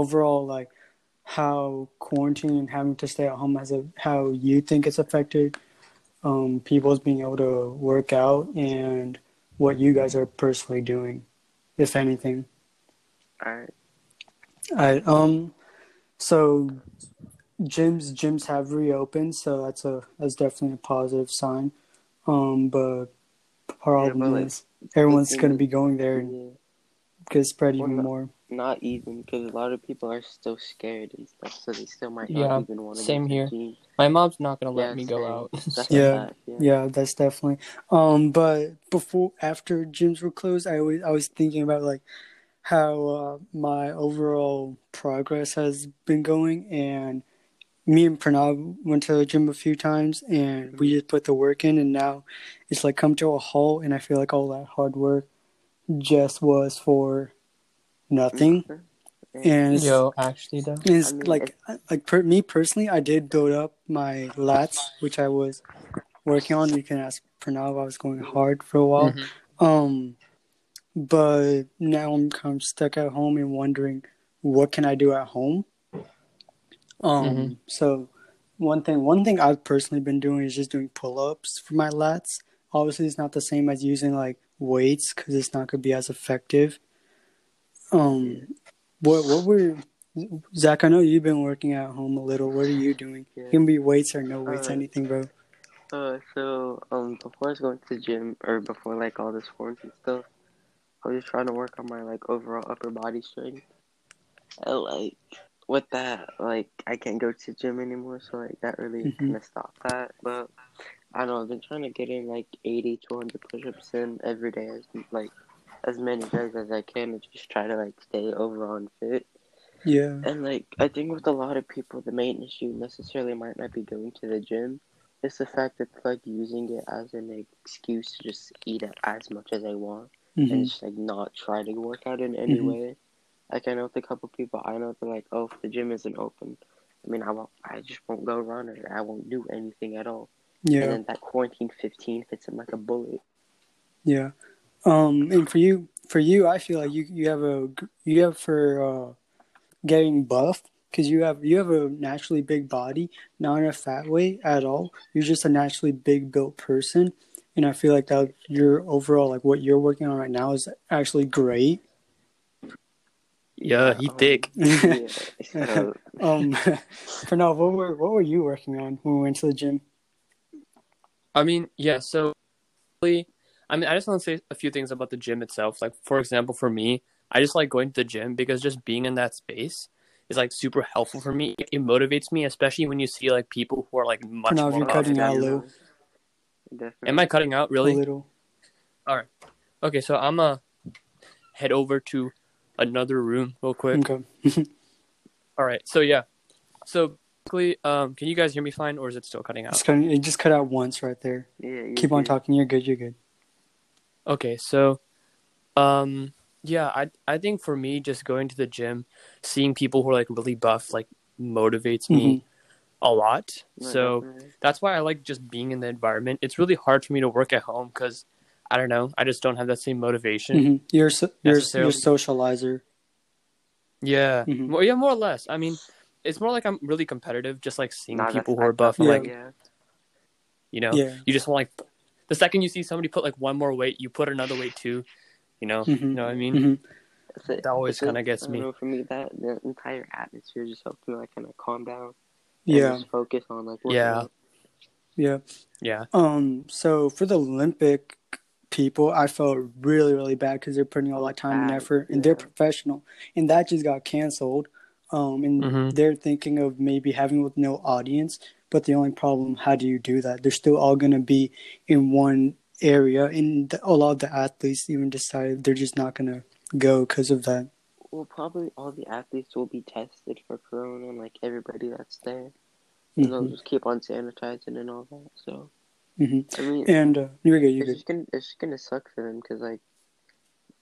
overall like how quarantine and having to stay at home has a how you think it's affected um, people's being able to work out and what you guys are personally doing, if anything. All right. All right. Um. So, gyms gyms have reopened, so that's a that's definitely a positive sign. Um. But problem but, like, is everyone's going to be going there and Get spread even no- more. Not even because a lot of people are still scared and stuff, so they still might Yeah, not even want to. same here. the gym. My mom's not gonna let Yeah, me go out. Yeah. fact, yeah. Yeah, that's definitely. Um, but before after gyms were closed, I was I was thinking about like how uh, my overall progress has been going, and me and Pranav went to the gym a few times, and we just put the work in, and now it's like come to a halt, and I feel like all that hard work just was for nothing, and it's, Yo, actually though. and it's I mean, like like per, me personally, I did build up my lats, which I was working on. You can ask Pranav. I was going hard for a while. Mhm. Um, but now I'm kind of stuck at home and wondering what can I do at home. Um, Mhm. so one thing one thing I've personally been doing is just doing pull ups for my lats. Obviously, it's not the same as using like weights because it's not gonna be as effective. Um, what what were Zach? I know you've been working at home a little. What are you doing? Yeah. It can be weights or no weights, Uh, anything, bro. Uh, so um, before I was going to the gym, or before like all this quarantine stuff, I was just trying to work on my like overall upper body strength. And like with that, like I can't go to the gym anymore, so like that really Mhm. kind of stopped that. But I don't know, I've been trying to get in like 80 to 100 push-ups in every day, as like as many days as I can, and just try to like stay overall fit. Yeah. And like I think with a lot of people, the main issue necessarily might not be going to the gym. It's the fact that like using it as an excuse to just eat as much as they want hmm and just like not try to work out in any Mhm. way. Like I know with a couple people I know they're like, oh, if the gym isn't open, I mean I won't, I just won't go run or I won't do anything at all. And Yeah. then that quarantine fifteen fits him like a bullet. Yeah. Um, and for you, for you, I feel like you you have a, you have for uh, getting buff because you have you have a naturally big body, not in a fat way at all. You're just a naturally big built person, and I feel like that your overall like what you're working on right now is actually great. Yeah, he Um, thick. yeah. Um, Pranav, what were what were you working on when we went to the gym? I mean, yeah. So, I mean, I just want to say a few things about the gym itself. Like, for example, for me, I just like going to the gym because just being in that space is like super helpful for me. It motivates me, especially when you see like people who are like much more. you're cutting out, Lou. Definitely. Am I cutting out? A Really? little. All right. Okay, so I'm gonna head over to another room real quick. Okay. All right. So yeah. So basically, um, can you guys hear me fine, or is it still cutting out? Just cut, it just cut out once right there. Yeah, you're Keep on good. talking. You're good. You're good. Okay, so um yeah, I I think for me just going to the gym, seeing people who are like really buff like motivates me a lot. No, So definitely. that's why I like just being in the environment. It's really hard for me to work at home cuz I don't know, I just don't have that same motivation. hmm You're so, you're Necessarily. you're socializer. Yeah. Mhm. More, yeah, more or less. I mean, it's more like I'm really competitive just like seeing Nah, people who are buff Yeah. like, yeah. you know, Yeah. you just want like the second you see somebody put like one more weight, you put another weight too. You know, Mhm. you know what I mean? hmm it. That always kinda gets I don't me. know, for me, that the entire atmosphere just helps me like kind of calm down. and Yeah. Just focus on like working Yeah. out. Yeah. Yeah. Um. So for the Olympic people, I felt really, really bad because they're putting all that time and effort, and they're professional, and that just got canceled. Um. And Mhm. they're thinking of maybe having with no audience, but the only problem, how do you do that? They're still all gonna be in one area, and the, a lot of the athletes even decided they're just not gonna go because of that. Well, probably all the athletes will be tested for corona, like everybody that's there. And they'll just keep on sanitizing and all that. So hmm I mean, And uh, you're good. You're it's good. just gonna it's just gonna suck for them because like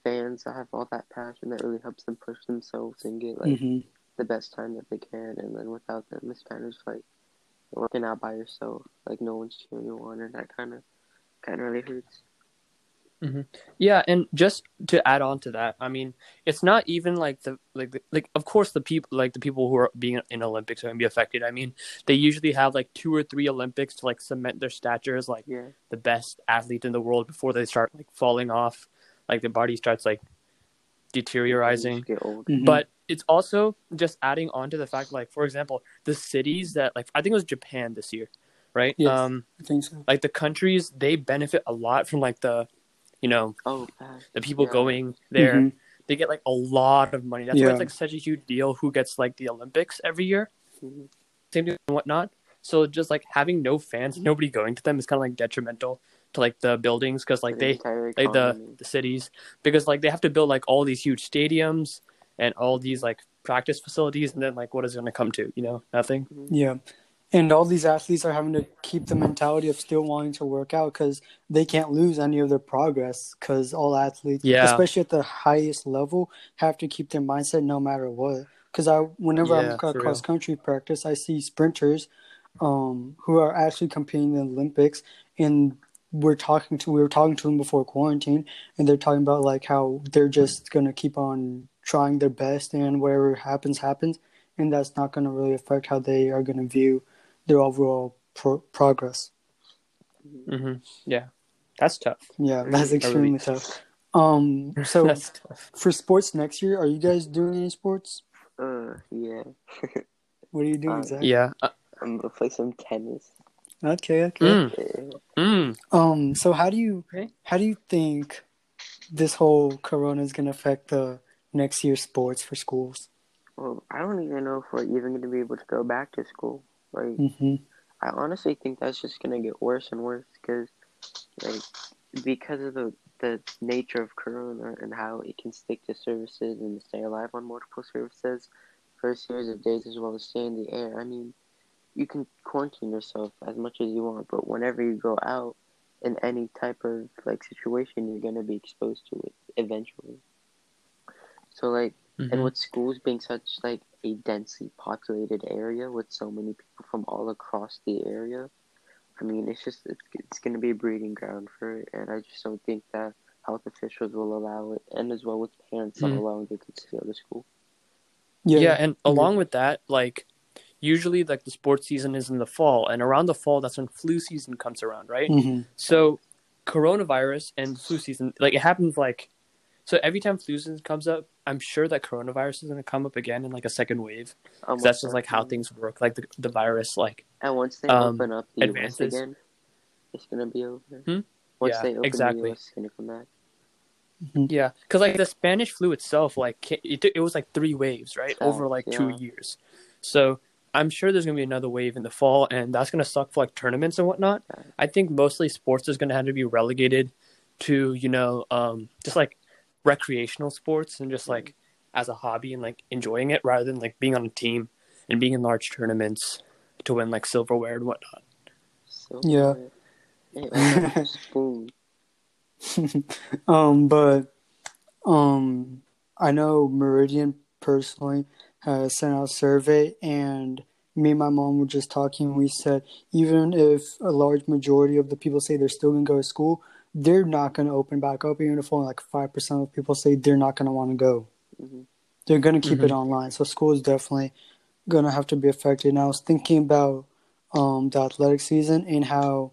fans that have all that passion that really helps them push themselves and get like hmm the best time that they can, and then without them, it's kind of just like working out by yourself. Like no one's cheering you on, and that kind of kind of really hurts. Yeah, and just to add on to that, I mean, it's not even like the like the, like of course the people like the people who are being in Olympics are going to be affected. I mean, they usually have like two or three Olympics to like cement their stature as like Yeah. the best athlete in the world before they start like falling off, like their body starts like deteriorating. Just Get old. Mhm. But it's also just adding on to the fact, like for example, the cities that like I think it was Japan this year, right? Yes. Um, I think so. like the countries they benefit a lot from like the, you know, Oh, fast. the people Yeah. going there. Mhm. They get like a lot of money. That's why it's like such a huge deal. Who gets like the Olympics every year? Mhm. Same thing and whatnot. So just like having no fans, nobody going to them is kind of like detrimental to like the buildings because like the they like the the cities because like they have to build like all these huge stadiums and all these like practice facilities and then like what is it going to come to you know nothing Yeah. And all these athletes are having to keep the mentality of still wanting to work out because they can't lose any of their progress because all athletes, Yeah. especially at the highest level, have to keep their mindset no matter what. Because I, whenever Yeah, I'm at cross country practice, I see sprinters, um, who are actually competing in the Olympics, and we're talking to we were talking to them before quarantine, and they're talking about like how they're just gonna keep on trying their best, and whatever happens happens, and that's not gonna really affect how they are gonna view their overall pro- progress. hmm yeah that's tough Yeah, that's Really extremely tough. Um, so that's tough for sports next year, are you guys doing any sports? Uh, yeah. What are you doing, Uh, Zach? yeah uh, I'm gonna play some tennis. Okay, okay. mm, mm. Um, so how do you Okay. how do you think this whole corona is gonna affect the next year's sports for schools? Well, I don't even know if we're even gonna be able to go back to school. Like, hmm I honestly think that's just gonna get worse and worse because, like, because of the the nature of Corona and how it can stick to services and stay alive on multiple services for a series of days as well as stay in the air. I mean, you can quarantine yourself as much as you want, but whenever you go out in any type of like situation, you're gonna be exposed to it eventually. So like. Mhm. And with schools being such like a densely populated area with so many people from all across the area, I mean, it's just it's, it's going to be a breeding ground for it, and I just don't think that health officials will allow it, and as well with parents not Mm. allowing their kids to go to school. Yeah, yeah and along with that like usually like the sports season is in the fall and around the fall that's when flu season comes around right hmm So, coronavirus and flu season, like it happens like, so every time flu season comes up, I'm sure that coronavirus is going to come up again in like a second wave. Almost that's just like how things work. Like the, the virus, like, And once they um, open up the advances. US again, it's going to be over. Hmm? Once Yeah, they open exactly. the US, it's going to come back. yeah, because like the Spanish flu itself, like it, it was like three waves, right, Fast, over like two years. So I'm sure there's going to be another wave in the fall, and that's going to suck for like tournaments and whatnot. Yeah. I think mostly sports is going to have to be relegated to you know um, just like recreational sports and just like as a hobby and like enjoying it rather than like being on a team and being in large tournaments to win like silverware and whatnot. So, Yeah. Hey, I got a spoon. um, but um, I know Meridian personally has sent out a survey, and me and my mom were just talking. And We said even if a large majority of the people say they're still gonna go to school, they're not gonna open back up. Even if only like five percent of people say they're not gonna want to go, Mhm. they're gonna keep Mhm. it online. So school is definitely gonna have to be affected. And I was thinking about um, the athletic season and how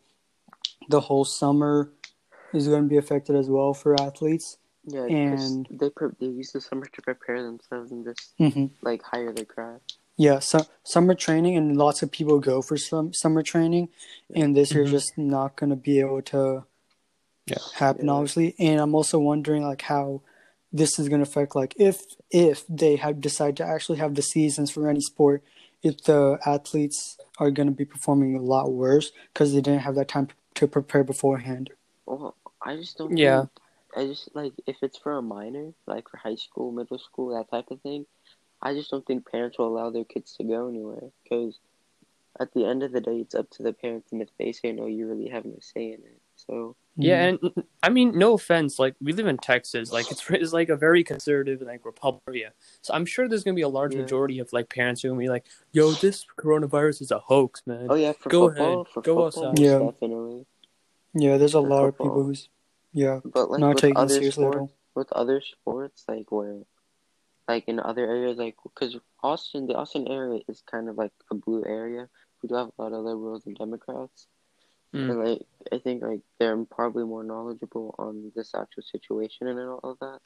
the whole summer is going to be affected as well for athletes. Yeah, And- they pre- they use the summer to prepare themselves and just hmm like hire their craft. Yeah, so summer training, and lots of people go for some summer training, and this year's Mhm. just not going to be able to Yeah. happen, Yeah. obviously. And I'm also wondering like how this is going to affect like if if they have decided to actually have the seasons for any sport, if the athletes are going to be performing a lot worse because they didn't have that time to prepare beforehand. Well, I just don't. Yeah. Think, I just like if it's for a minor, like for high school, middle school, that type of thing. I just don't think parents will allow their kids to go anywhere because at the end of the day, it's up to the parents, and if they say no, you really have no say in it. So Yeah, and mm, I mean, no offense, like we live in Texas, like it's it's like a very conservative like republic area. So I'm sure there's gonna be a large Yeah. majority of like parents who are gonna be like, "Yo, this coronavirus is a hoax, man." oh yeah, for Go football, ahead. for Go football, outside. Yeah. definitely. yeah, there's a for lot of people who's Yeah, But like not with taking it other seriously at sports, all. with other sports, like where, like in other areas, like because Austin, the Austin area is kind of like a blue area. We do have a lot of liberals and Democrats, Mm. and like I think like they're probably more knowledgeable on this actual situation and all of that.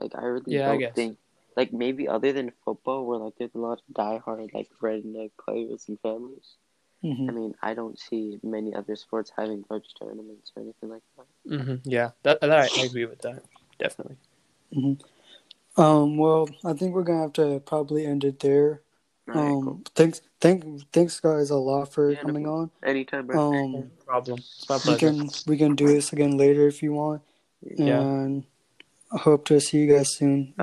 Like I really Yeah, don't guess. think, like maybe other than football, where like there's a lot of diehard like redneck players and families. hmm I mean, I don't see many other sports having large tournaments or anything like that. hmm Yeah, that, that I, I agree with that. Definitely. Um, well, I think we're gonna have to probably end it there. All right, Um, cool. thanks, thank, thanks guys a lot for Yeah, no coming on. Anytime, bro. Um, No problem. It's my we can we can do this again later if you want, Yeah. and I hope to see you guys soon.